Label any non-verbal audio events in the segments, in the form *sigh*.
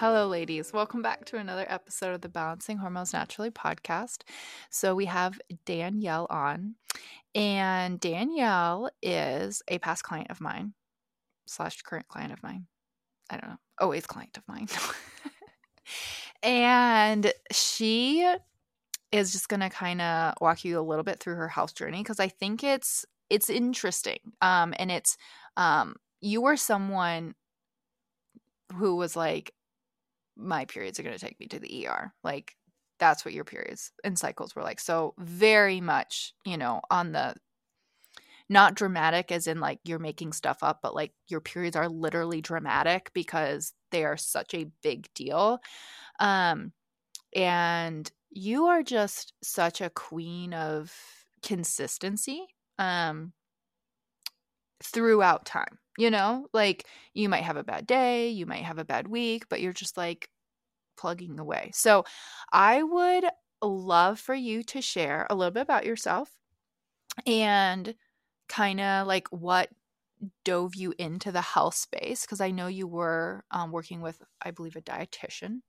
Hello, ladies. Welcome back to another episode of the Balancing Hormones Naturally podcast. So, we have Danielle on, and Danielle is a past client of mine, slash current client of mine. I don't know, always client of mine. *laughs* and she is just going to kind of walk you a little bit through her health journey because I think it's it's interesting. Um, and it's um, you were someone who was like my periods are going to take me to the ER. Like that's what your periods and cycles were like. So very much, you know, on the not dramatic as in like you're making stuff up, but like your periods are literally dramatic because they are such a big deal. Um and you are just such a queen of consistency um throughout time you know? Like you might have a bad day you might have a bad week but you're just like plugging away. So i would love for you to share a little bit about yourself and kind of like what dove you into the health space because i know you were um, working with i believe a dietitian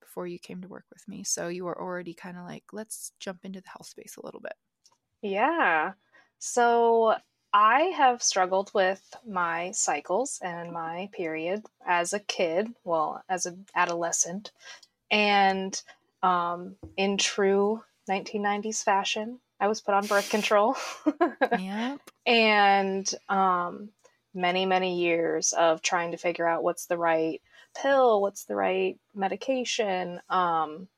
before you came to work with me. So you were already kind of like let's jump into the health space a little bit. Yeah. So I have struggled with my cycles and my period as a kid, well, as an adolescent, and um, in true 1990s fashion, I was put on birth control. *laughs* yep. And um, many, many years of trying to figure out what's the right pill, what's the right medication. Um,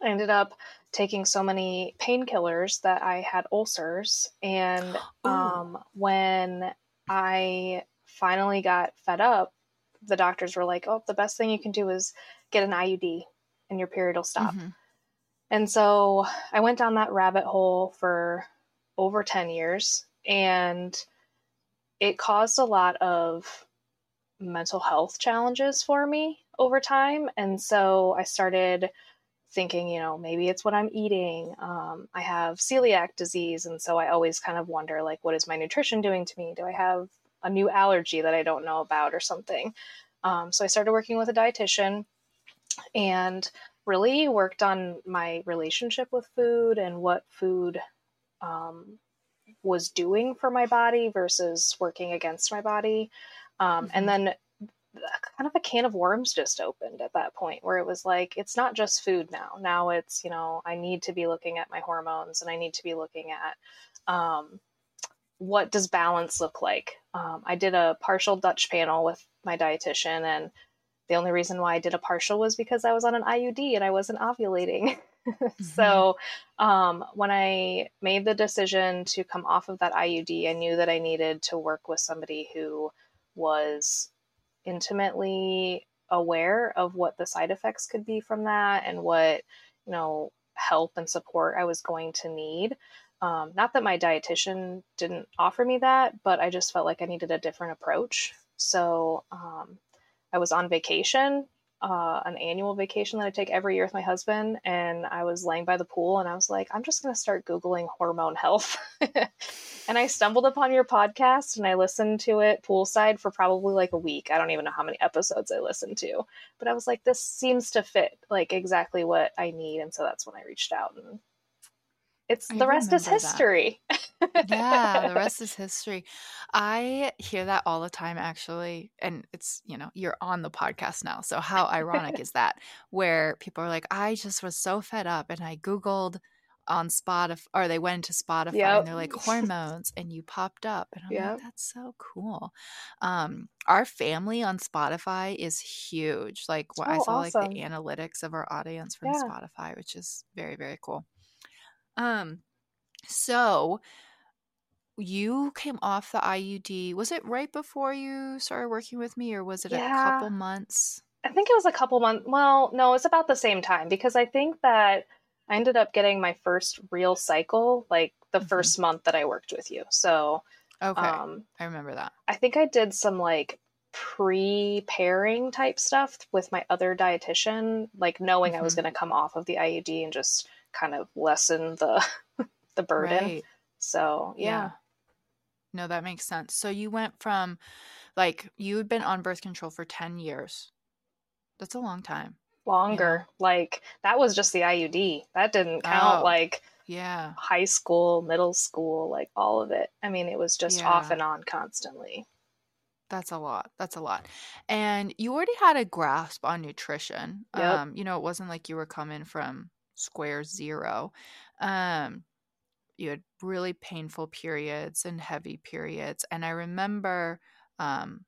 I ended up taking so many painkillers that I had ulcers. And um, when I finally got fed up, the doctors were like, oh, the best thing you can do is get an IUD and your period will stop. Mm-hmm. And so I went down that rabbit hole for over 10 years and it caused a lot of mental health challenges for me over time. And so I started thinking, you know, maybe it's what I'm eating. Um, I have celiac disease, and so I always kind of wonder, like, what is my nutrition doing to me? Do I have a new allergy that I don't know about or something? Um, so I started working with a dietitian and really worked on my relationship with food and what food um, was doing for my body versus working against my body. Um, mm-hmm. And then kind of a can of worms just opened at that point where it was like it's not just food now. Now it's you know i need to be looking at my hormones and i need to be looking at um, what does balance look like? Um, i did a partial dutch panel with my dietitian and the only reason why i did a partial was because i was on an iud and i wasn't ovulating. *laughs* Mm-hmm. so um, when i made the decision to come off of that iud i knew that i needed to work with somebody who was intimately aware of what the side effects could be from that and what you know help and support I was going to need. Um, not that my dietitian didn't offer me that, but I just felt like I needed a different approach. So um, I was on vacation uh, an annual vacation that I take every year with my husband, and I was laying by the pool, and I was like, I'm just going to start googling hormone health, *laughs* and I stumbled upon your podcast, and I listened to it poolside for probably like a week. I don't even know how many episodes I listened to, but I was like, this seems to fit like exactly what I need, and so that's when I reached out and it's I the rest is history. yeah, the *laughs* rest is history. I hear that all the time actually, and it's, you know, you're on the podcast now. So how ironic is that where people are like, "I just was so fed up and I googled on Spotify or they went to Spotify yep. and they're like *laughs* hormones and you popped up and I'm yep. like that's so cool. Um our family on Spotify is huge. Like what oh, I saw awesome. like the analytics of our audience from yeah. Spotify, which is very very cool. Um, so you came off the IUD. Was it right before you started working with me, or was it yeah. a couple months? I think it was a couple months. Well, no, it's about the same time because I think that I ended up getting my first real cycle like the Mhm. first month that I worked with you. So Okay. um, I remember that. I think I did some like pre pairing type stuff with my other dietitian, like knowing I was Mhm. going to come off of the IUD and just kind of lessen the *laughs* the burden. Right. So yeah, No, that makes sense. So you went from like you had been on birth control for 10 years. That's a long time. longer. Like that was just the IUD. That didn't count Oh. like Yeah. high school, middle school, like all of it. I mean, it was just off and on constantly. That's a lot. That's a lot. And you already had a grasp on nutrition. Yep. Um, you know, it wasn't like you were coming from square zero. Um, you had really painful periods and heavy periods. And I remember um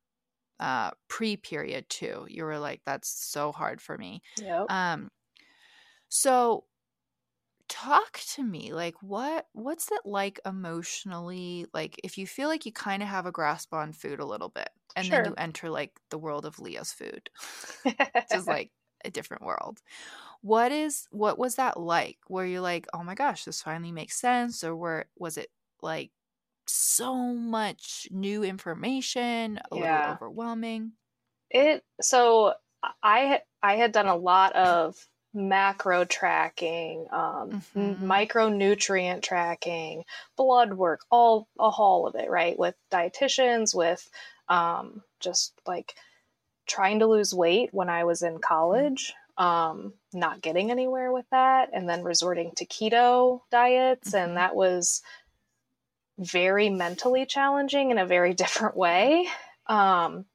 uh pre-period too. You were like, that's so hard for me. Yep. Um so talk to me like what what's it like emotionally like if you feel like you kind of have a grasp on food a little bit and then you enter like the world of leah's food *laughs* *laughs* is like a different world what is what was that like where you're like oh my gosh this finally makes sense or where was it like so much new information a Yeah. little overwhelming It so I I had done a lot of macro tracking, um, Mhm. micronutrient tracking, blood work, all a all of it, right? With dietitians, with um, just like trying to lose weight when I was in college, um, not getting anywhere with that, and then resorting to keto diets, and that was very mentally challenging in a very *laughs* different way. Um,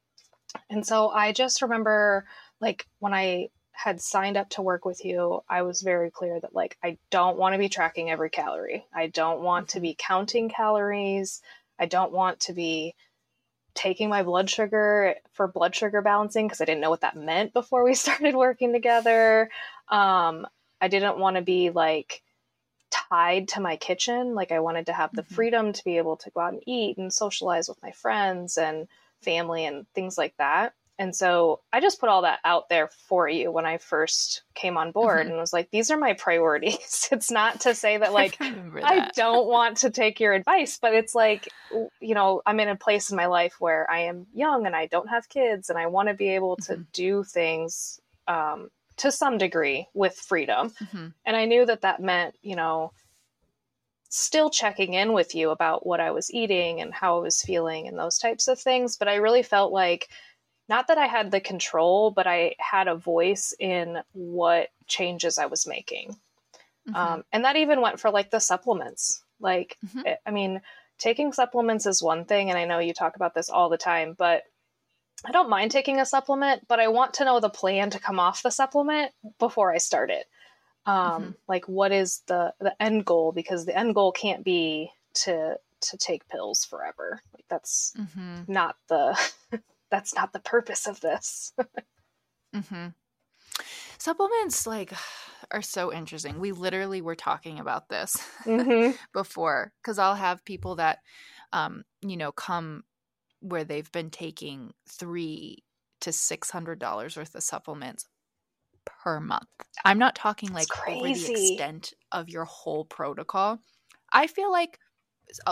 and so I just remember, like, when I had signed up to work with you, I was very clear that, like, I don't want to be tracking every calorie. I don't want to Mhm. be counting calories. I don't want to be taking my blood sugar for blood sugar balancing because I didn't know what that meant before we *laughs* started working together. Um, I didn't want to be like tied to my kitchen. Like I wanted to have the Mhm. freedom to be able to go out and eat and socialize with my friends and family and things like that. And so I just put all that out there for you when I first came on board Mhm. and was like, these are my priorities. *laughs* it's not to say that *laughs* like I I don't want to take your advice, but it's like, you know, I'm in a place in my life where I am young and I don't have kids and I want to be able to Mhm. do things um, to some degree with freedom. Mhm. And I knew that that meant, you know, still checking in with you about what I was eating and how I was feeling and those types of things. But I really felt like, not that I had the control, but I had a voice in what changes I was making. Mhm. Um, and that even went for like the supplements. Like, Mhm. I- I mean, taking supplements is one thing, and I know you talk about this all the time, but I don't mind taking a supplement, but I want to know the plan to come off the supplement before I start it. Um, Like, what is the the end goal? Because the end goal can't be to to take pills forever. Like, that's Mhm. not the *laughs* that's not the purpose of this. hmm Supplements like are so interesting. We literally were talking about this mm-hmm. *laughs* before because I'll have people that, um, you know, come where they've been taking three to six hundred dollars worth of supplements per month. I'm not talking like over the extent of your whole protocol. I feel like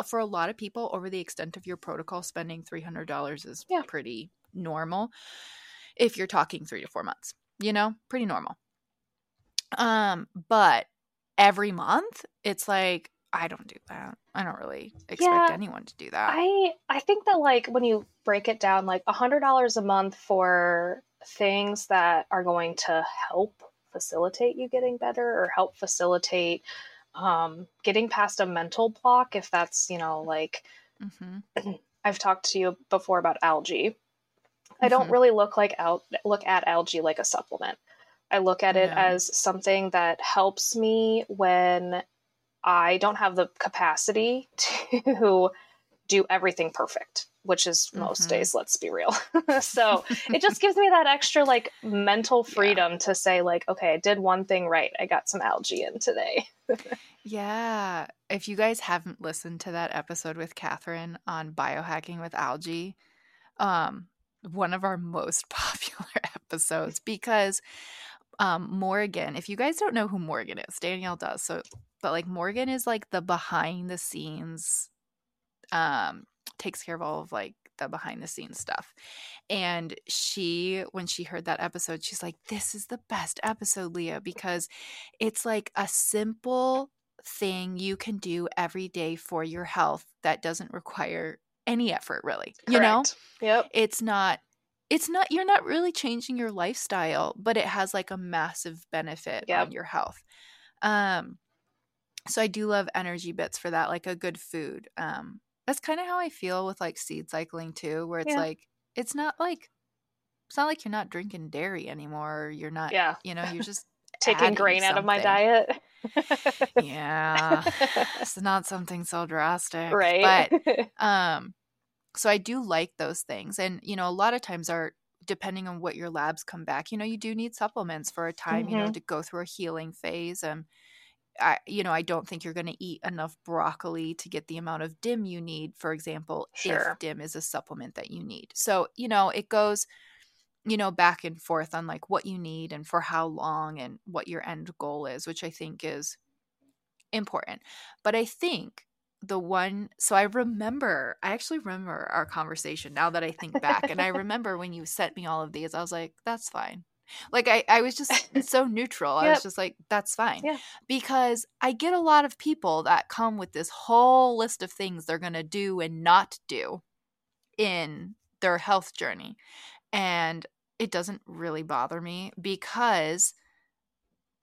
for a lot of people, over the extent of your protocol, spending three hundred dollars is Yeah. pretty normal. If you're talking three to four months, you know, pretty normal. Um, but every month, it's like I don't do that. I don't really expect Yeah. anyone to do that. I I think that like when you break it down, like a hundred dollars a month for things that are going to help facilitate you getting better or help facilitate um, getting past a mental block, if that's you know like mm-hmm. *clears throat* I've talked to you before about algae. I don't Mhm. really look like al- look at algae like a supplement. I look at it No. as something that helps me when I don't have the capacity *laughs* to do everything perfect, which is most Mhm. days, let's be real. *laughs* so it just gives me that extra like mental *laughs* Yeah. freedom to say like, okay, I did one thing right. I got some algae in today. *laughs* Yeah. If you guys haven't listened to that episode with Catharine on biohacking with algae, um, one of our most popular episodes because um, Morgan. If you guys don't know who Morgan is, Danielle does. So, but like Morgan is like the behind the scenes, um, takes care of all of like the behind the scenes stuff. And she, when she heard that episode, she's like, This is the best episode, Leah, because it's like a simple thing you can do every day for your health that doesn't require any effort, really. Correct. You know? Yep. It's not it's not you're not really changing your lifestyle but it has like a massive benefit yep. on your health um so i do love ENERGYbits for that like a good food um that's kind of how i feel with like seed cycling too where it's yeah. like it's not like it's not like you're not drinking dairy anymore you're not yeah you know you're just *laughs* taking grain out of my diet yeah *laughs* it's not something so drastic right but *laughs* um so I do like those things. And, you know, a lot of times are depending on what your labs come back, you know, you do need supplements for a time, mm-hmm. you know, mm-hmm. to go through a healing phase. Um, I, you know, I don't think you're going to eat enough broccoli to get the amount of DIM you need, for example, sure. if DIM is a supplement that you need. So, you know, it goes, you know, back and forth on like what you need and for how long and what your end goal is, which I think is important. But I think the one so i remember i actually remember our conversation now that i think back and i *laughs* remember when you sent me all of these i was like that's fine like i, I was just *laughs* so neutral yep. i was just like that's fine yeah. because i get a lot of people that come with this whole list of things they're going to do and not do in their health journey and it doesn't really bother me because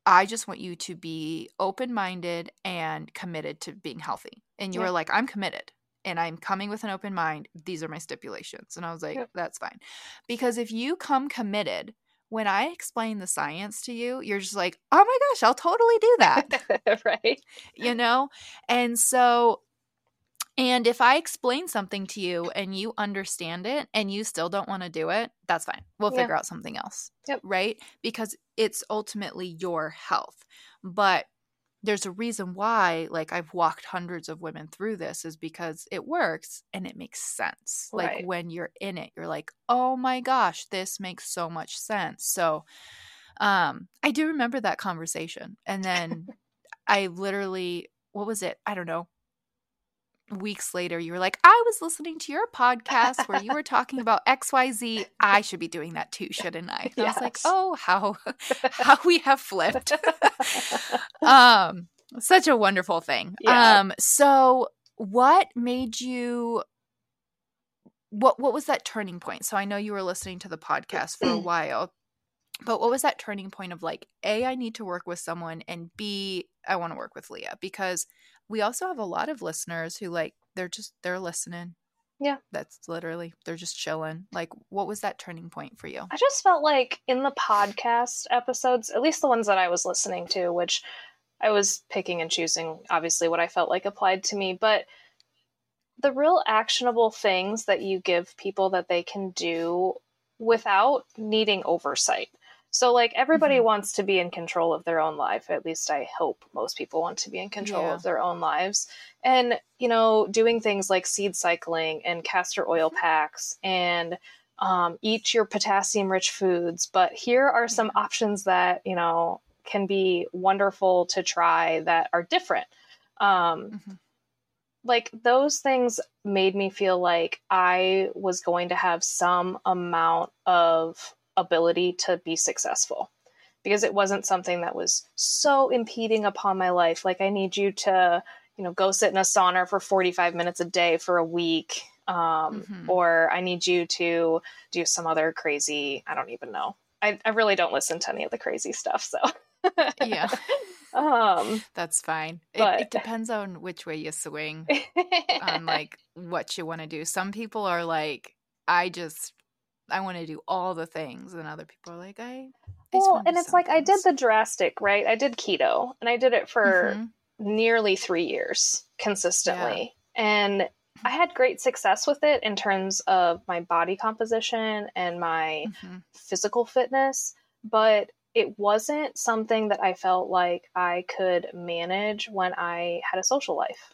I just want you to be open minded and committed to being healthy. And you yeah. were like, I'm committed and I'm coming with an open mind. These are my stipulations. And I was like, that's fine. Because if you come committed, when I explain the science to you, you're just like, oh my gosh, I'll totally do that. *laughs* right. You know? And so and if I explain something to you and you understand it and you still don't want to do it, that's fine. We'll yeah. figure out something else. Yep. Right? Because it's ultimately your health. But there's a reason why like I've walked hundreds of women through this is because it works and it makes sense. Right. Like when you're in it, you're like, "Oh my gosh, this makes so much sense." So um I do remember that conversation. And then *laughs* I literally what was it? I don't know weeks later you were like i was listening to your podcast where you were talking about xyz i should be doing that too shouldn't i, *laughs* yes. I was like oh how *laughs* how we have flipped. *laughs* Um such a wonderful thing. Yeah. um so what made you what what was that turning point? So i know you were listening to the podcast for a *clears throat* while but what was that turning point of like a i need to work with someone and b i want to work with leah? Because we also have a lot of listeners who like they're just they're listening. Yeah. That's literally they're just chilling. Like what was that turning point for you? I just felt like in the podcast episodes at least the ones that i was listening to which i was picking and choosing obviously what i felt like applied to me but the real actionable things that you give people that they can do without needing oversight so, like, everybody mm-hmm. wants to be in control of their own life. At least I hope most people want to be in control yeah. of their own lives. And, you know, doing things like seed cycling and castor oil mm-hmm. packs and um, eat your potassium rich foods. But here are some options that, you know, can be wonderful to try that are different. Um, mm-hmm. Like, those things made me feel like I was going to have some amount of ability to be successful because it wasn't something that was so impeding upon my life. Like, I need you to, you know, go sit in a sauna for 45 minutes a day for a week. Um, mm-hmm. Or I need you to do some other crazy, I don't even know. I, I really don't listen to any of the crazy stuff. So, yeah. *laughs* Um, That's fine. But... It, it depends on which way you swing *laughs* on like what you want to do. Some people are like, I just I want to do all the things, and other people are like, I. Well, and it's like things. I did the drastic, right? I did keto, and I did it for mm-hmm. nearly three years consistently, yeah. and I had great success with it in terms of my body composition and my mm-hmm. physical fitness, but it wasn't something that I felt like I could manage when I had a social life.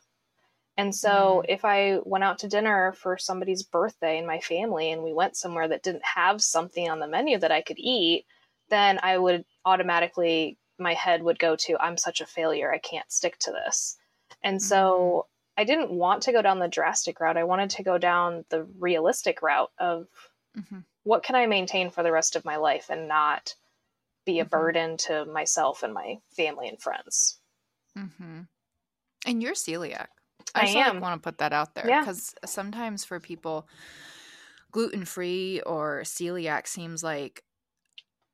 And so mm. if I went out to dinner for somebody's birthday in my family and we went somewhere that didn't have something on the menu that I could eat, then I would automatically my head would go to I'm such a failure. I can't stick to this. And so I didn't want to go down the drastic route. I wanted to go down the realistic route of Mm-hmm. what can I maintain for the rest of my life and not be a Mhm. burden to myself and my family and friends. Mm-hmm. And you're celiac. I I, am. want to put that out there Yeah. because sometimes for people, gluten free or celiac seems like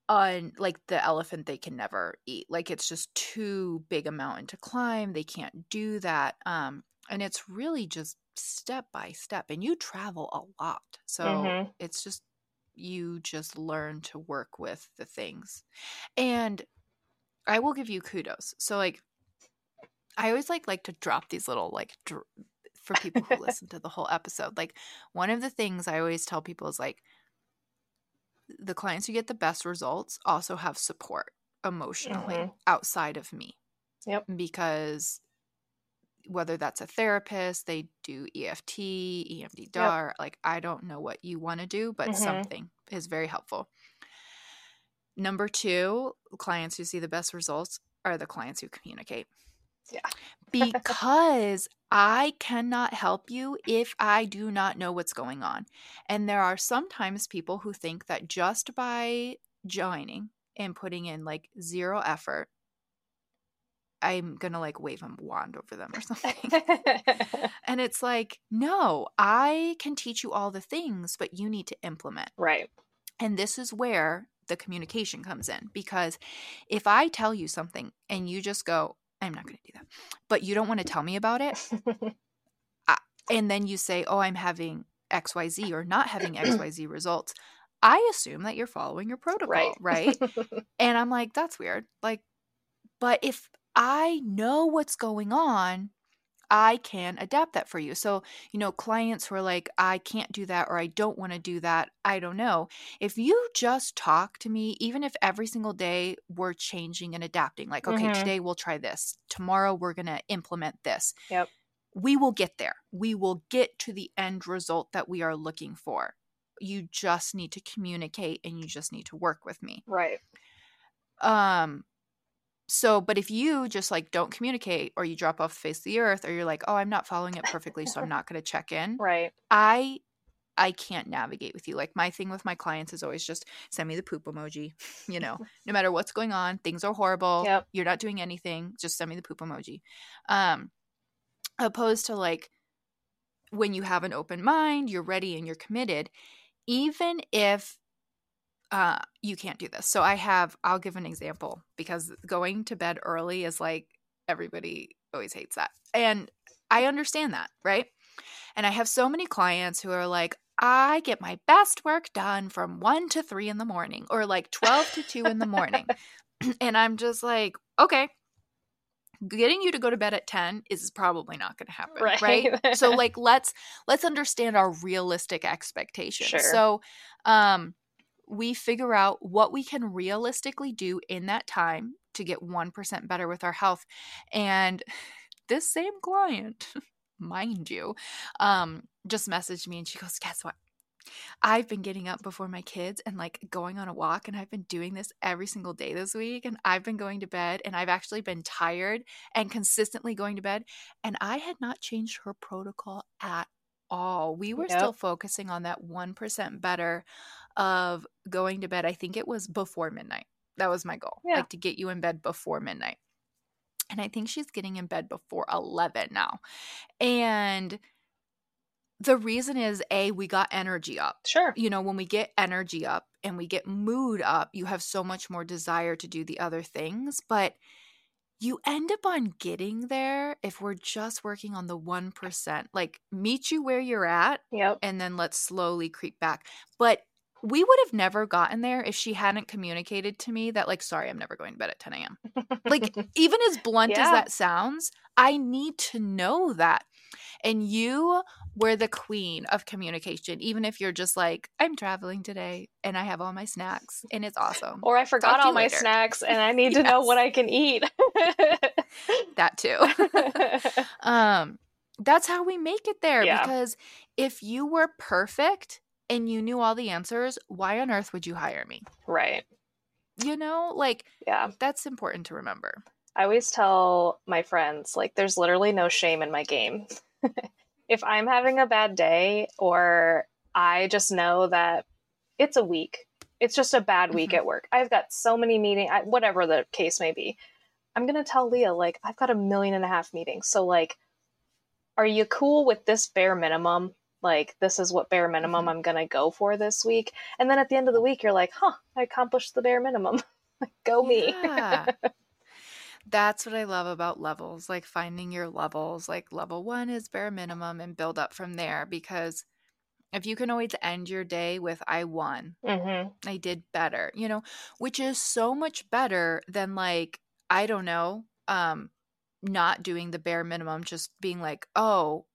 un like the elephant they can never eat. Like it's just too big a mountain to climb. They can't do that. Um, and it's really just step by step. And you travel a lot, so Mhm. it's just you just learn to work with the things. And I will give you kudos. So like I always like like to drop these little like dr- for people who *laughs* listen to the whole episode. Like one of the things I always tell people is like the clients who get the best results also have support emotionally Mhm. outside of me. Yep. Because whether that's a therapist, they do EFT, EMDR, like I don't know what you want to do, but Mhm. something is very helpful. Number two, clients who see the best results are the clients who communicate. Yeah. because I cannot help you if I do not know what's going on. And there are sometimes people who think that just by joining and putting in like zero effort, I'm going to like wave a wand over them or *laughs* something. *laughs* and it's like, no, I can teach you all the things, but you need to implement. right. And this is where the communication comes in because if I tell you something and you just go, I'm not going to do that, but you don't want to tell me about it, *laughs* and then you say, Oh, I'm having XYZ or not having XYZ results, I assume that you're following your protocol, Right. right? *laughs* and I'm like, That's weird. Like, but if I know what's going on, I can adapt that for you. So, you know, clients who are like, I can't do that or I don't want to do that, I don't know. If you just talk to me, even if every single day we're changing and adapting, like, okay, Mhm. today we'll try this, tomorrow we're going to implement this. Yep. We will get there. We will get to the end result that we are looking for. You just need to communicate and you just need to work with me right. um so but if you just like don't communicate or you drop off the face of the earth or you're like oh i'm not following it perfectly so i'm not going to check in Right. i i can't navigate with you like my thing with my clients is always just send me the poop emoji *laughs* you know *laughs* no matter what's going on things are horrible Yep. you're not doing anything just send me the poop emoji um opposed to like when you have an open mind you're ready and you're committed even if uh you can't do this. So i have i'll give an example because going to bed early is like everybody always hates that. And i understand that right? And i have so many clients who are like i get my best work done from 1 to 3 in the morning or like 12 to 2 in the morning. *laughs* *clears throat* And i'm just like okay getting you to go to bed at 10 is probably not going to happen Right. right, so *laughs* like let's let's understand our realistic expectations. Sure. so um we figure out what we can realistically do in that time to get 1% better with our health and *sighs* this same client *laughs* mind you um just messaged me and she goes guess what I've been getting up before my kids and like going on a walk, and I've been doing this every single day this week. And I've been going to bed, and I've actually been tired and consistently going to bed. And I had not changed her protocol at all. We were Yep. still focusing on that 1% better of going to bed. I think it was before midnight. That was my goal, Yeah. like to get you in bed before midnight. And I think she's getting in bed before 11 now. And the reason is A, we got energy up Sure. you know, when we get energy up and we get mood up, you have so much more desire to do the other things. But you end up on getting there if we're just working on the 1%. Like, meet you where you're at Yep. and then let's slowly creep back. But we would have never gotten there if she hadn't communicated to me that, like, sorry, I'm never going to bed at 10 a.m. Like, *laughs* even as blunt as that sounds, I need to know that. And you were the queen of communication, even if you're just like, I'm traveling today and I have all my snacks and it's awesome. or I forgot all my later. snacks and I *laughs* need to know what I can eat. *laughs* That too. um, that's how we make it there Yeah. because if you were perfect and you knew all the answers, why on earth would you hire me? right. You know, like Yeah. that's important to remember. I always tell my friends, like, there's literally no shame in my game. *laughs* if I'm having a bad day, or I just know that it's a week, it's just a bad week Mhm. at work. I've got so many meetings, whatever the case may be. I'm going to tell Leah, like, I've got a million and a half meetings. So, like, are you cool with this bare minimum? Like, this is what bare minimum Mhm. I'm going to go for this week. And then at the end of the week, you're like, huh, I accomplished the bare minimum. *laughs* go me. Yeah. *laughs* That's what I love about levels, like finding your levels. Like level one is bare minimum and build up from there because if you can always end your day with, I won, hmm I did better, you know, which is so much better than like, I don't know, um, not doing the bare minimum, just being like, oh,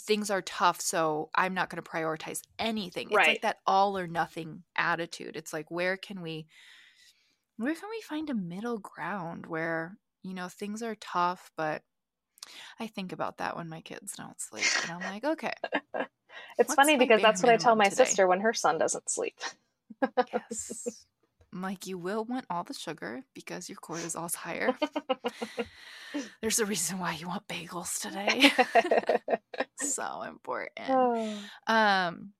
things are tough, so I'm not going to prioritize anything. It's Right. like that all or nothing attitude. It's like, where can we, where can we find a middle ground where, you know, things are tough, but I think about that when my kids don't sleep. And I'm like, okay, *laughs* It's funny because that's what I tell my today? sister when her son doesn't sleep. *laughs* yes. I'm you will want all the sugar because your cortisol's *laughs* higher. There's a reason why you want bagels today. *laughs* so important. Oh. Um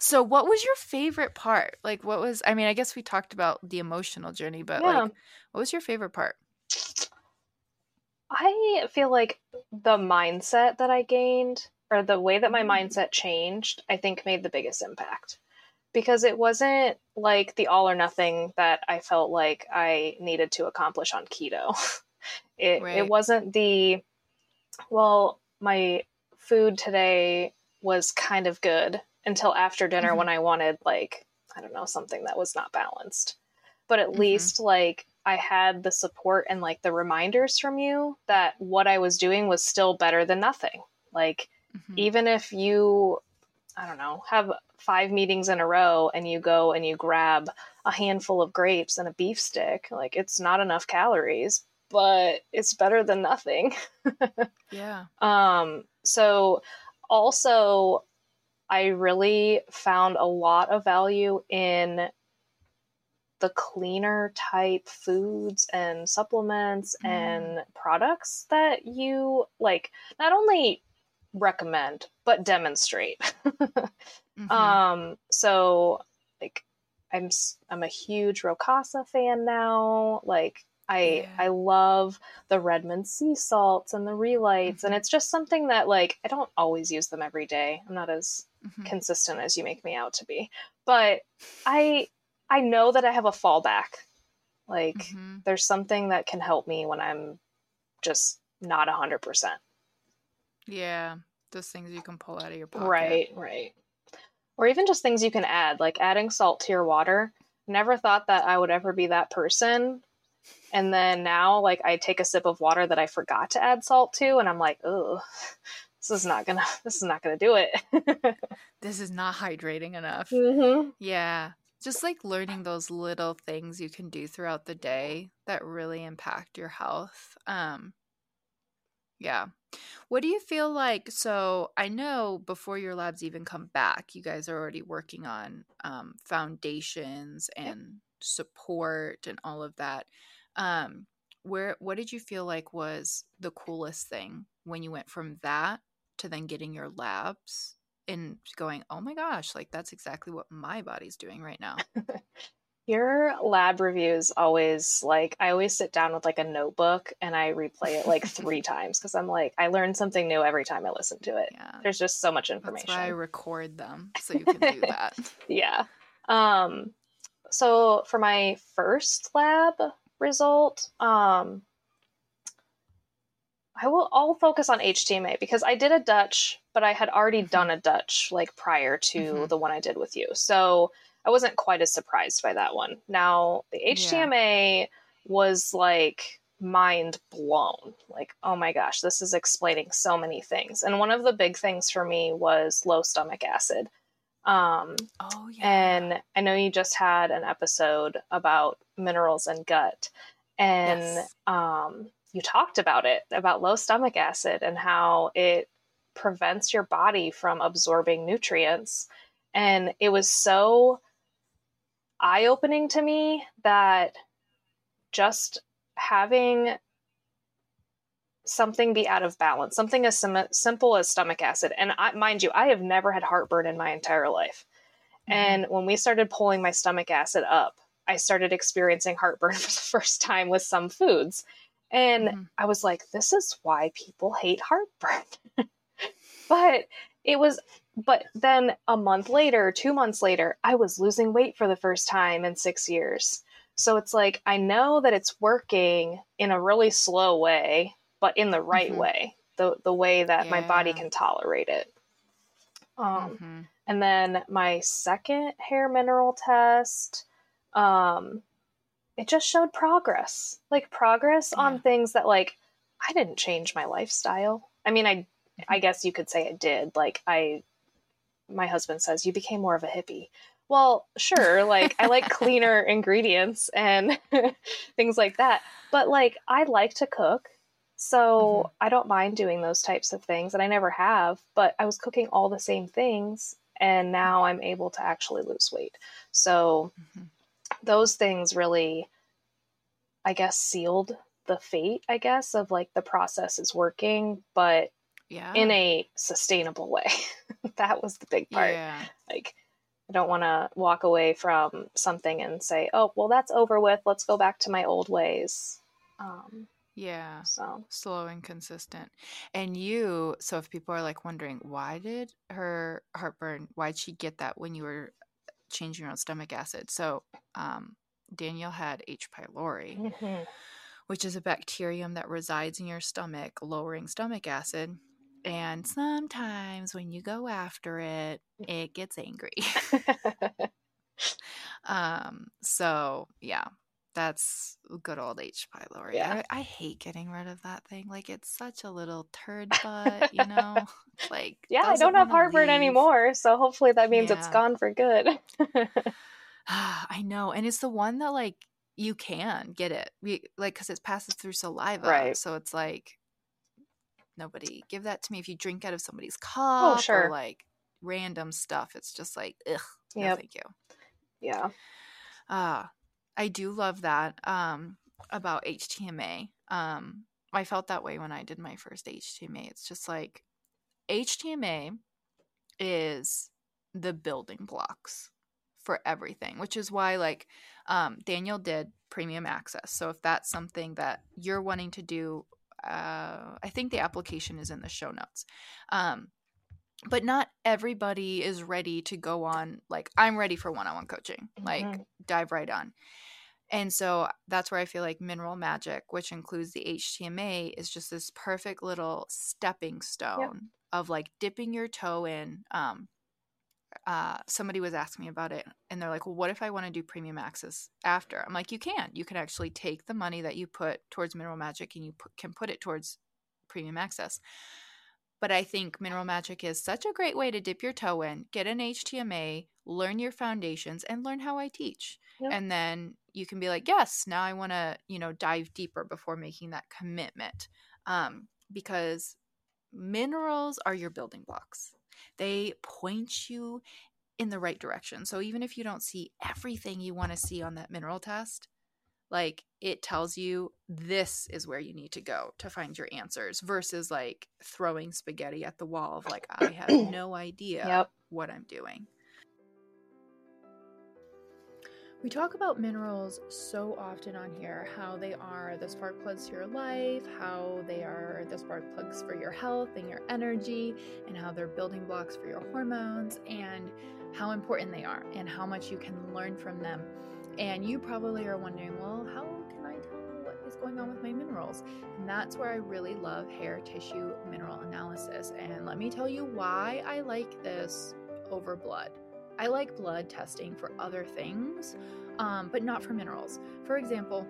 so what was your favorite part? Like what was I mean, I guess we talked about the emotional journey, but Yeah. like what was your favorite part? I feel like the mindset that I gained or the way that my Mm. mindset changed, I think made the biggest impact. Because it wasn't like the all or nothing that I felt like I needed to accomplish on keto. *laughs* It Right. it wasn't the well, my food today was kind of good until after dinner Mhm. when I wanted like I don't know, something that was not balanced. But at Mhm. least like I had the support and like the reminders from you that what I was doing was still better than nothing. Like Mhm. even if you I don't know, have five meetings in a row and you go and you grab a handful of grapes and a beef stick, like it's not enough calories, but it's better than nothing. *laughs* Yeah. Um, so also I really found a lot of value in the cleaner type foods and supplements Mm. and products that you like not only recommend but demonstrate. *laughs* Mhm. Um, so like I'm I'm a huge Rowe Casa fan now. Like I Yeah. I love the Redmond sea salts and the Relytes, and Mhm. it's just something that like I don't always use them every day. I'm not as Mhm. consistent as you make me out to be, but I I know that I have a fallback. Like Mhm. there's something that can help me when I'm just not a hundred percent. Yeah. Those things you can pull out of your pocket. Right, right. Or even just things you can add, like adding salt to your water. Never thought that I would ever be that person. And then now, like, I take a sip of water that I forgot to add salt to, and I'm like, oh, this is not gonna, this is not gonna do it. *laughs* This is not hydrating enough. mm-hmm. Yeah. Just like learning those little things you can do throughout the day that really impact your health. Um yeah. What do you feel like so I know before your labs even come back, you guys are already working on um foundations and support and all of that. Um where what did you feel like was the coolest thing when you went from that to then getting your labs and going, oh my gosh, like that's exactly what my body's doing right now. *laughs* Your lab reviews always like I always sit down with like a notebook and I replay it like *laughs* three times because I'm like I learn something new every time I listen to it. Yeah. There's just so much information. That's why I record them so you can do that. *laughs* yeah. Um, so for my first lab result, um, I will I'll focus on HTMA because I did a Dutch, but I had already Mhm. done a Dutch like prior to Mhm. the one I did with you. So I wasn't quite as surprised by that one. Now the HTMA was like mind blown. Like, oh my gosh, this is explaining so many things. And one of the big things for me was low stomach acid. Um, Oh yeah. and I know you just had an episode about minerals and gut, and Yes. um, you talked about it about low stomach acid and how it prevents your body from absorbing nutrients. And it was so eye opening to me that just having something be out of balance, something as sim- simple as stomach acid. And I, mind you, I have never had heartburn in my entire life. Mm-hmm. And when we started pulling my stomach acid up, I started experiencing heartburn *laughs* for the first time with some foods. And mm-hmm. I was like, this is why people hate heartburn. *laughs* but it was, but then a month later, two months later, I was losing weight for the first time in six years. So it's like, I know that it's working in a really slow way, but in the right mm-hmm. way, the, the way that yeah. my body can tolerate it. Um, mm-hmm. And then my second hair mineral test, um, it just showed progress, like progress yeah. on things that like I didn't change my lifestyle. I mean, I I mm-hmm. guess you could say I did. Like I, my husband says you became more of a hippie. Well, sure, like I like cleaner *laughs* ingredients and *laughs* things like that. But like I like to cook. So mm-hmm. I don't mind doing those types of things and I never have, but I was cooking all the same things and now I'm able to actually lose weight. So mm-hmm those things really, I guess, sealed the fate, I guess, of like the process is working, but yeah. in a sustainable way. *laughs* that was the big part. Yeah. Like, I don't want to walk away from something and say, oh, well, that's over with. Let's go back to my old ways. Um, yeah. So slow and consistent. And you, so if people are like wondering, why did her heartburn, why'd she get that when you were changing your own stomach acid. So um, Danielle had H. pylori, mm-hmm. which is a bacterium that resides in your stomach, lowering stomach acid. And sometimes when you go after it, it gets angry. *laughs* *laughs* um, so yeah, that's good old H. pylori. Yeah. I, I, hate getting rid of that thing. Like it's such a little turd butt, you know? *laughs* like Yeah, I don't have heartburn leave. anymore, so hopefully that means yeah. it's gone for good. *sighs* I know. And it's the one that like you can get it. We, like cuz it passes through saliva. Right. So it's like nobody give that to me if you drink out of somebody's oh, cup oh, sure. or like random stuff. It's just like ugh. No, thank you. Yeah. Ah, uh, I do love that um, about HTMA. Um, I felt that way when I did my first HTMA. It's just like HTMA is the building blocks for everything, which is why like um, Danielle did premium access. So if that's something that you're wanting to do, uh, I think the application is in the show notes. Um, but not everybody is ready to go on like i'm ready for one-on-one coaching like mm-hmm. dive right on and so that's where i feel like mineral magic which includes the htma is just this perfect little stepping stone yep. of like dipping your toe in um uh, somebody was asking me about it and they're like well what if i want to do premium access after i'm like you can you can actually take the money that you put towards mineral magic and you put, can put it towards premium access but I think Mineral Magic is such a great way to dip your toe in, get an HTMA, learn your foundations, and learn how I teach. Yep. And then you can be like, yes, now I want to, you know, dive deeper before making that commitment. Um, because minerals are your building blocks. They point you in the right direction. So even if you don't see everything you want to see on that mineral test, like it tells you this is where you need to go to find your answers versus like throwing spaghetti at the wall of like I have *coughs* no idea yep. what I'm doing. We talk about minerals so often on here how they are the spark plugs to your life, how they are the spark plugs for your health and your energy, and how they're building blocks for your hormones, and how important they are, and how much you can learn from them and you probably are wondering, well, how can I tell what is going on with my minerals? And that's where I really love hair tissue mineral analysis. And let me tell you why I like this over blood. I like blood testing for other things, um, but not for minerals. For example,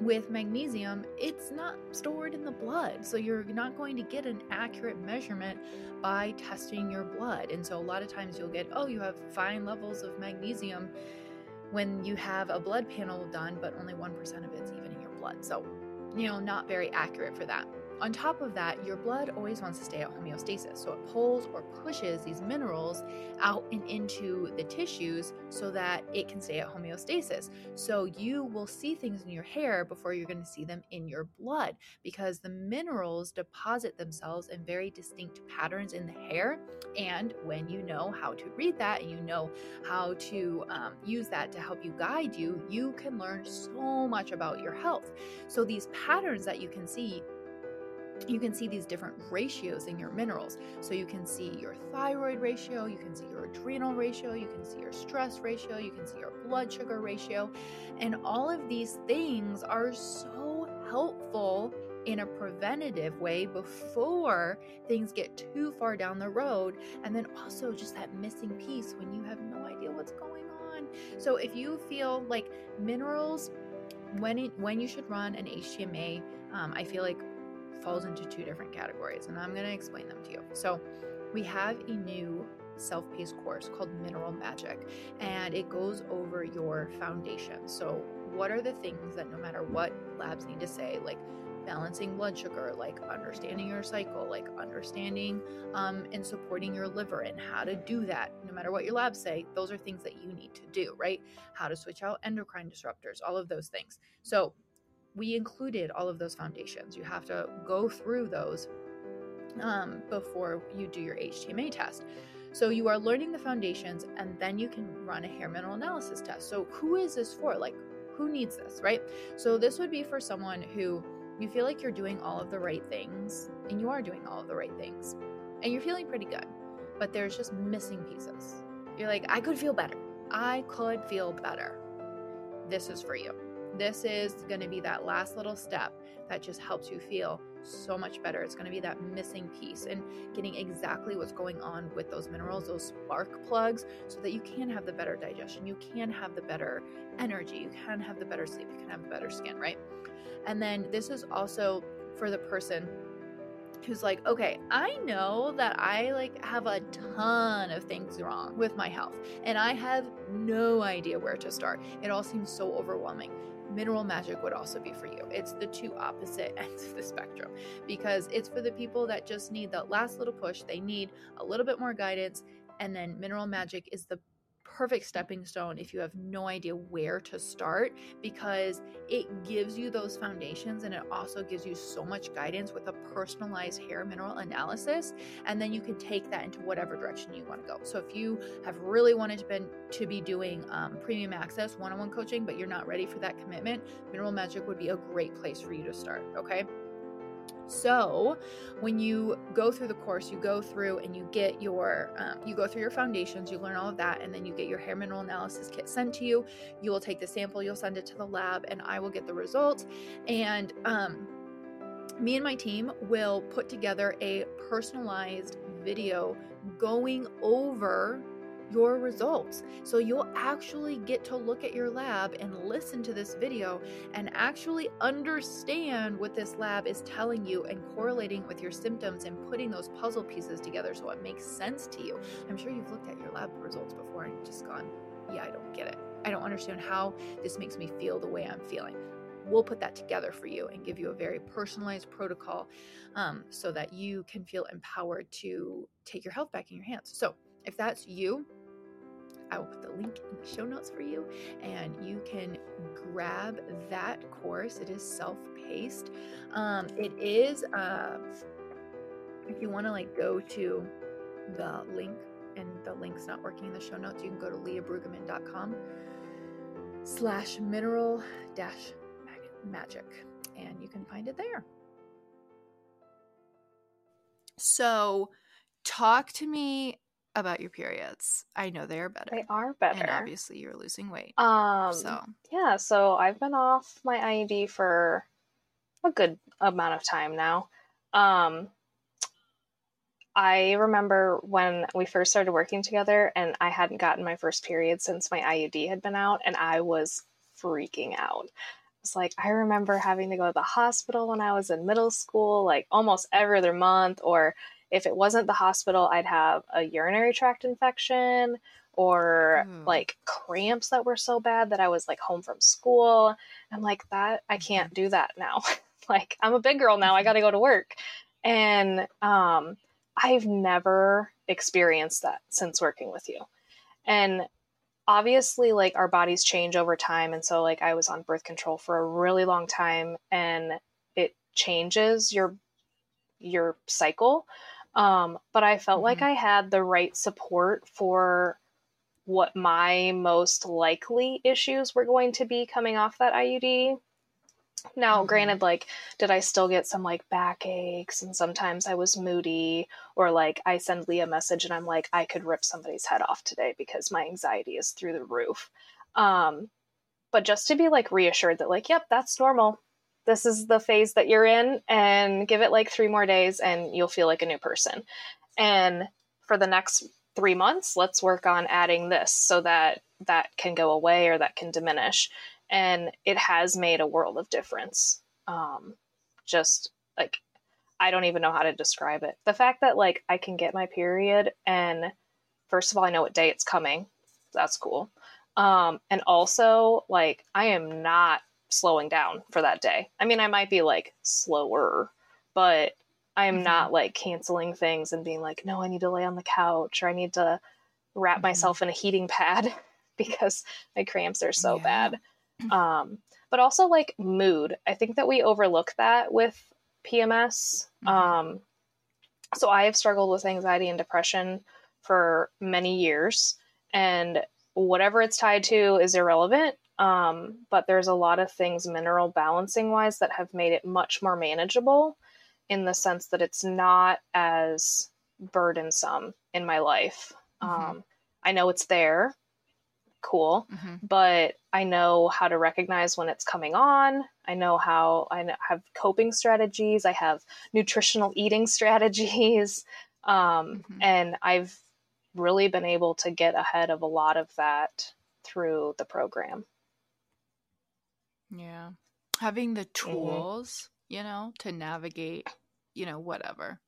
with magnesium, it's not stored in the blood. So you're not going to get an accurate measurement by testing your blood. And so a lot of times you'll get, oh, you have fine levels of magnesium when you have a blood panel done, but only 1% of it's even in your blood. So, you know, not very accurate for that. On top of that, your blood always wants to stay at homeostasis. So it pulls or pushes these minerals out and into the tissues so that it can stay at homeostasis. So you will see things in your hair before you're going to see them in your blood because the minerals deposit themselves in very distinct patterns in the hair. And when you know how to read that and you know how to um, use that to help you guide you, you can learn so much about your health. So these patterns that you can see you can see these different ratios in your minerals. So you can see your thyroid ratio, you can see your adrenal ratio, you can see your stress ratio, you can see your blood sugar ratio. And all of these things are so helpful in a preventative way before things get too far down the road. And then also just that missing piece when you have no idea what's going on. So if you feel like minerals, when it, when you should run an HTMA, um, I feel like falls into two different categories, and I'm going to explain them to you. So, we have a new self paced course called Mineral Magic, and it goes over your foundation. So, what are the things that no matter what labs need to say, like balancing blood sugar, like understanding your cycle, like understanding um, and supporting your liver and how to do that, no matter what your labs say, those are things that you need to do, right? How to switch out endocrine disruptors, all of those things. So, we included all of those foundations. You have to go through those um, before you do your HTMA test. So you are learning the foundations and then you can run a hair mineral analysis test. So who is this for? Like who needs this, right? So this would be for someone who you feel like you're doing all of the right things and you are doing all of the right things and you're feeling pretty good, but there's just missing pieces. You're like, I could feel better. I could feel better. This is for you. This is going to be that last little step that just helps you feel so much better. It's going to be that missing piece and getting exactly what's going on with those minerals, those spark plugs, so that you can have the better digestion, you can have the better energy, you can have the better sleep, you can have better skin, right? And then this is also for the person who's like, okay, I know that I like have a ton of things wrong with my health and I have no idea where to start. It all seems so overwhelming. Mineral Magic would also be for you. It's the two opposite *laughs* ends of the spectrum because it's for the people that just need that last little push. They need a little bit more guidance. And then Mineral Magic is the perfect stepping stone if you have no idea where to start because it gives you those foundations and it also gives you so much guidance with a personalized hair mineral analysis and then you can take that into whatever direction you want to go. So if you have really wanted to, been, to be doing um, premium access one-on-one coaching but you're not ready for that commitment mineral magic would be a great place for you to start okay so, when you go through the course, you go through and you get your, um, you go through your foundations, you learn all of that, and then you get your hair mineral analysis kit sent to you. You will take the sample, you'll send it to the lab, and I will get the results. And um, me and my team will put together a personalized video going over your results. So you'll actually get to look at your lab and listen to this video and actually understand what this lab is telling you and correlating with your symptoms and putting those puzzle pieces together so it makes sense to you. I'm sure you've looked at your lab results before and just gone, yeah, I don't get it. I don't understand how this makes me feel the way I'm feeling we'll put that together for you and give you a very personalized protocol um, so that you can feel empowered to take your health back in your hands. So, if that's you, I will put the link in the show notes for you, and you can grab that course. It is self paced. Um, it is, uh, if you want to like go to the link and the link's not working in the show notes, you can go to leahbrueggemann.com slash mineral dash magic and you can find it there. So, talk to me about your periods. I know they are better. They are better. And obviously you're losing weight. Um so yeah, so I've been off my IUD for a good amount of time now. Um I remember when we first started working together and I hadn't gotten my first period since my IUD had been out and I was freaking out. It's like I remember having to go to the hospital when I was in middle school, like almost every other month, or if it wasn't the hospital, I'd have a urinary tract infection or mm. like cramps that were so bad that I was like home from school. I'm like that I can't do that now. *laughs* like I'm a big girl now. I got to go to work. And um, I've never experienced that since working with you. And obviously, like our bodies change over time. And so, like, I was on birth control for a really long time and it changes your your cycle um, but i felt mm-hmm. like i had the right support for what my most likely issues were going to be coming off that iud now, mm-hmm. granted, like, did I still get some like backaches and sometimes I was moody or like I send Leah a message and I'm like, I could rip somebody's head off today because my anxiety is through the roof. Um, but just to be like reassured that like, yep, that's normal. This is the phase that you're in and give it like three more days and you'll feel like a new person. And for the next three months, let's work on adding this so that that can go away or that can diminish and it has made a world of difference. Um, just like I don't even know how to describe it. The fact that like I can get my period and first of all I know what day it's coming. That's cool. Um, and also like I am not slowing down for that day. I mean I might be like slower, but I am mm-hmm. not like canceling things and being like, no, I need to lay on the couch or I need to wrap mm-hmm. myself in a heating pad *laughs* because my cramps are so yeah. bad. Um, but also like mood. I think that we overlook that with PMS. Mm-hmm. Um, so I have struggled with anxiety and depression for many years, and whatever it's tied to is irrelevant. Um, but there's a lot of things mineral balancing wise that have made it much more manageable in the sense that it's not as burdensome in my life. Mm-hmm. Um, I know it's there cool. Mm-hmm. But I know how to recognize when it's coming on. I know how I have coping strategies. I have nutritional eating *laughs* strategies. Um, mm-hmm. And I've really been able to get ahead of a lot of that through the program. Yeah. Having the mm-hmm. tools, mm-hmm. you know, to navigate, you know, whatever.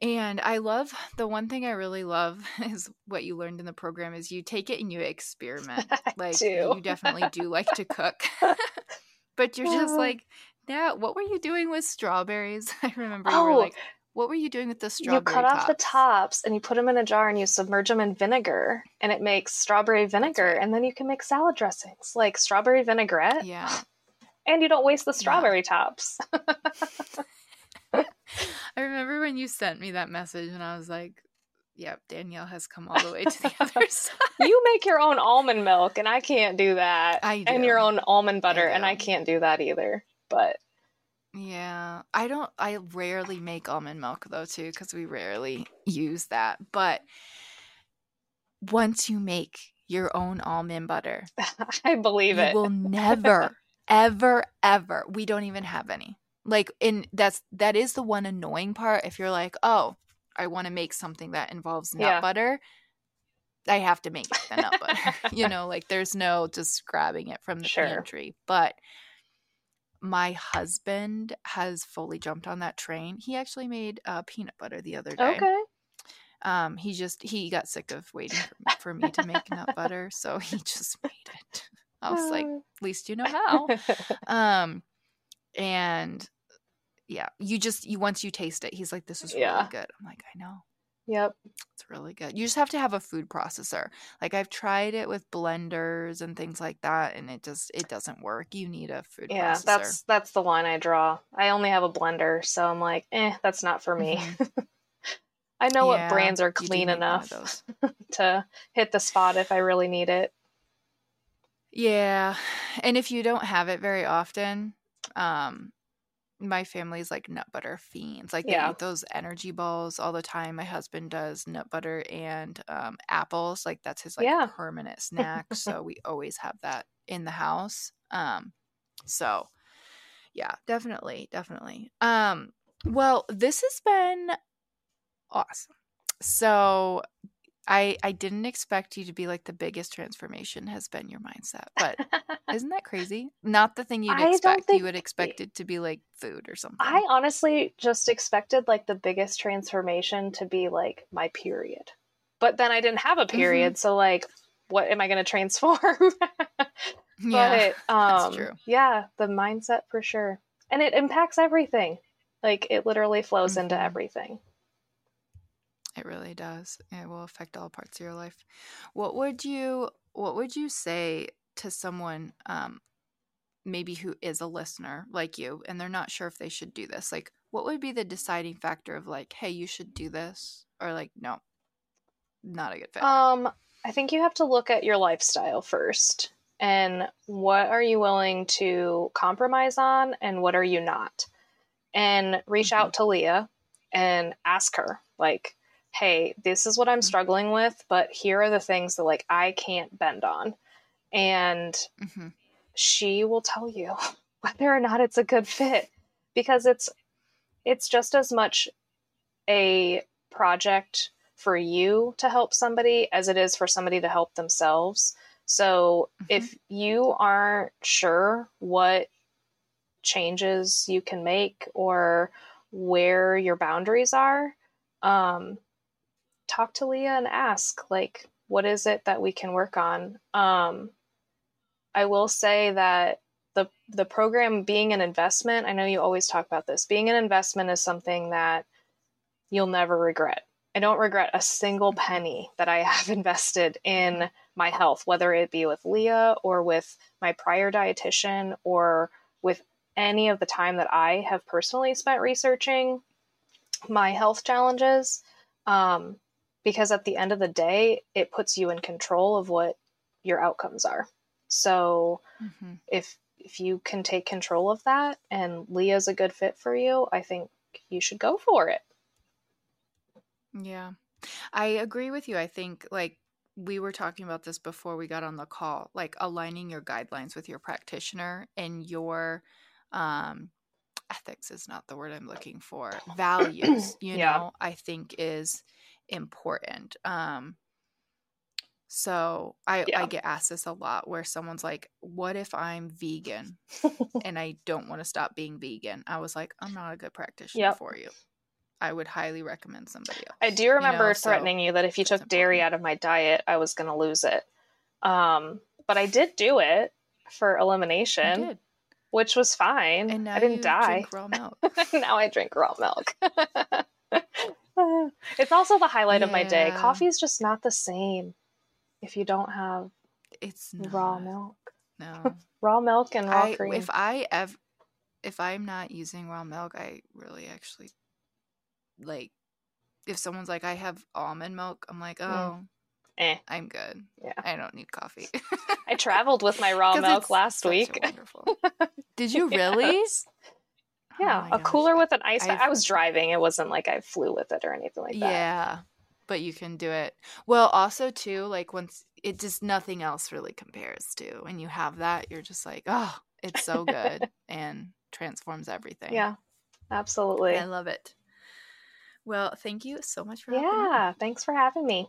And I love the one thing I really love *laughs* is what you learned in the program is you take it and you experiment. *laughs* Like you definitely do like to cook. *laughs* but you're just like, yeah, what were you doing with strawberries? I remember you oh, were like, what were you doing with the strawberry? You cut tops? off the tops and you put them in a jar and you submerge them in vinegar and it makes strawberry vinegar and then you can make salad dressings like strawberry vinaigrette. Yeah. *laughs* And you don't waste the strawberry yeah. tops. *laughs* I remember when you sent me that message and I was like, yep, Danielle has come all the way to the *laughs* other side. You make your own almond milk and I can't do that. I do. And your own almond butter I and I can't do that either. But yeah, I don't I rarely make almond milk though too cuz we rarely use that. But once you make your own almond butter, *laughs* I believe you it. will never *laughs* ever ever. We don't even have any like and that's that is the one annoying part if you're like oh i want to make something that involves nut yeah. butter i have to make the nut butter *laughs* you know like there's no just grabbing it from the sure. pantry but my husband has fully jumped on that train he actually made uh, peanut butter the other day okay um he just he got sick of waiting for, for me to make nut butter so he *laughs* just made it i was like at least you know how *laughs* um and yeah, you just you once you taste it, he's like, "This is really yeah. good." I'm like, "I know." Yep, it's really good. You just have to have a food processor. Like I've tried it with blenders and things like that, and it just it doesn't work. You need a food processor. yeah, processor. that's that's the line I draw. I only have a blender, so I'm like, eh, that's not for me. Mm-hmm. *laughs* I know yeah, what brands are clean enough *laughs* to hit the spot if I really need it. Yeah, and if you don't have it very often, um, my family's like nut butter fiends. Like they yeah. eat those energy balls all the time. My husband does nut butter and um, apples. Like that's his like yeah. permanent snack. *laughs* so we always have that in the house. Um, so yeah, definitely, definitely. Um, well, this has been awesome. So I I didn't expect you to be like the biggest transformation has been your mindset, but *laughs* isn't that crazy? Not the thing you'd expect. You would expect it to be like food or something. I honestly just expected like the biggest transformation to be like my period, but then I didn't have a mm-hmm. period, mm-hmm. so like, what am I going to transform? *laughs* yeah, but *laughs* um, yeah, the mindset for sure. and it impacts everything. Like it literally flows mm-hmm. into everything. It really does. It will affect all parts of your life. What would you what would you say to someone um maybe who is a listener like you and they're not sure if they should do this? Like what would be the deciding factor of like, hey, you should do this or like no. Not a good fit. Um I think you have to look at your lifestyle first and what are you willing to compromise on and what are you not? And reach mm-hmm. out to Leah and ask her like hey, this is what I'm mm-hmm. struggling with, but here are the things that like I can't bend on. And mm-hmm. she will tell you *laughs* whether or not it's a good fit because it's it's just as much a project for you to help somebody as it is for somebody to help themselves. So mm-hmm. if you aren't sure what changes you can make or where your boundaries are, um, talk to Leah and ask, like, what is it that we can work on? Um, I will say that the the program being an investment, I know you always talk about this. Being an investment is something that you'll never regret. I don't regret a single penny that I *laughs* have invested in my health, whether it be with Leah or with my prior dietitian or with any of the time that I have personally spent researching my health challenges. Um, because at the end of the day, it puts you in control of what your outcomes are. So mm-hmm. if if you can take control of that and Leah's a good fit for you, I think you should go for it. Yeah. I agree with you. I think like we were talking about this before we got on the call, like aligning your guidelines with your practitioner and your um ethics is not the word I'm looking for. Values, *clears throat* you yeah. know, I think is important. Um, so I, yeah. I get asked this a lot where someone's like, What if I'm vegan *laughs* and I don't want to stop being vegan? I was like, I'm not a good practitioner yep. for you. I would highly recommend somebody else. I do remember you know? threatening so, you that if you took dairy out of my diet, I was going to lose it. Um, but I did do it for elimination, which was fine. And I didn't die. raw *laughs* milk. now I drink raw milk. *laughs* *laughs* it's also the highlight yeah. of my day. Coffee is just not the same if you don't have it's not. raw milk. No. *laughs* raw milk and raw I, cream. If I ever if I'm not using raw milk, I really actually like if someone's like I have almond milk, I'm like, mm. "Oh, mm. eh. I'm good. Yeah. I don't need coffee." *laughs* I traveled with my raw milk last week. Wonderful. Did you really? Yes. Oh yeah, oh a gosh. cooler with an ice. I was driving. It wasn't like I flew with it or anything like that. Yeah, but you can do it. Well, also too, like once it just nothing else really compares to when you have that, you're just like, oh, it's so good *laughs* and transforms everything. Yeah, absolutely. I love it. Well, thank you so much for yeah. Thanks for having me.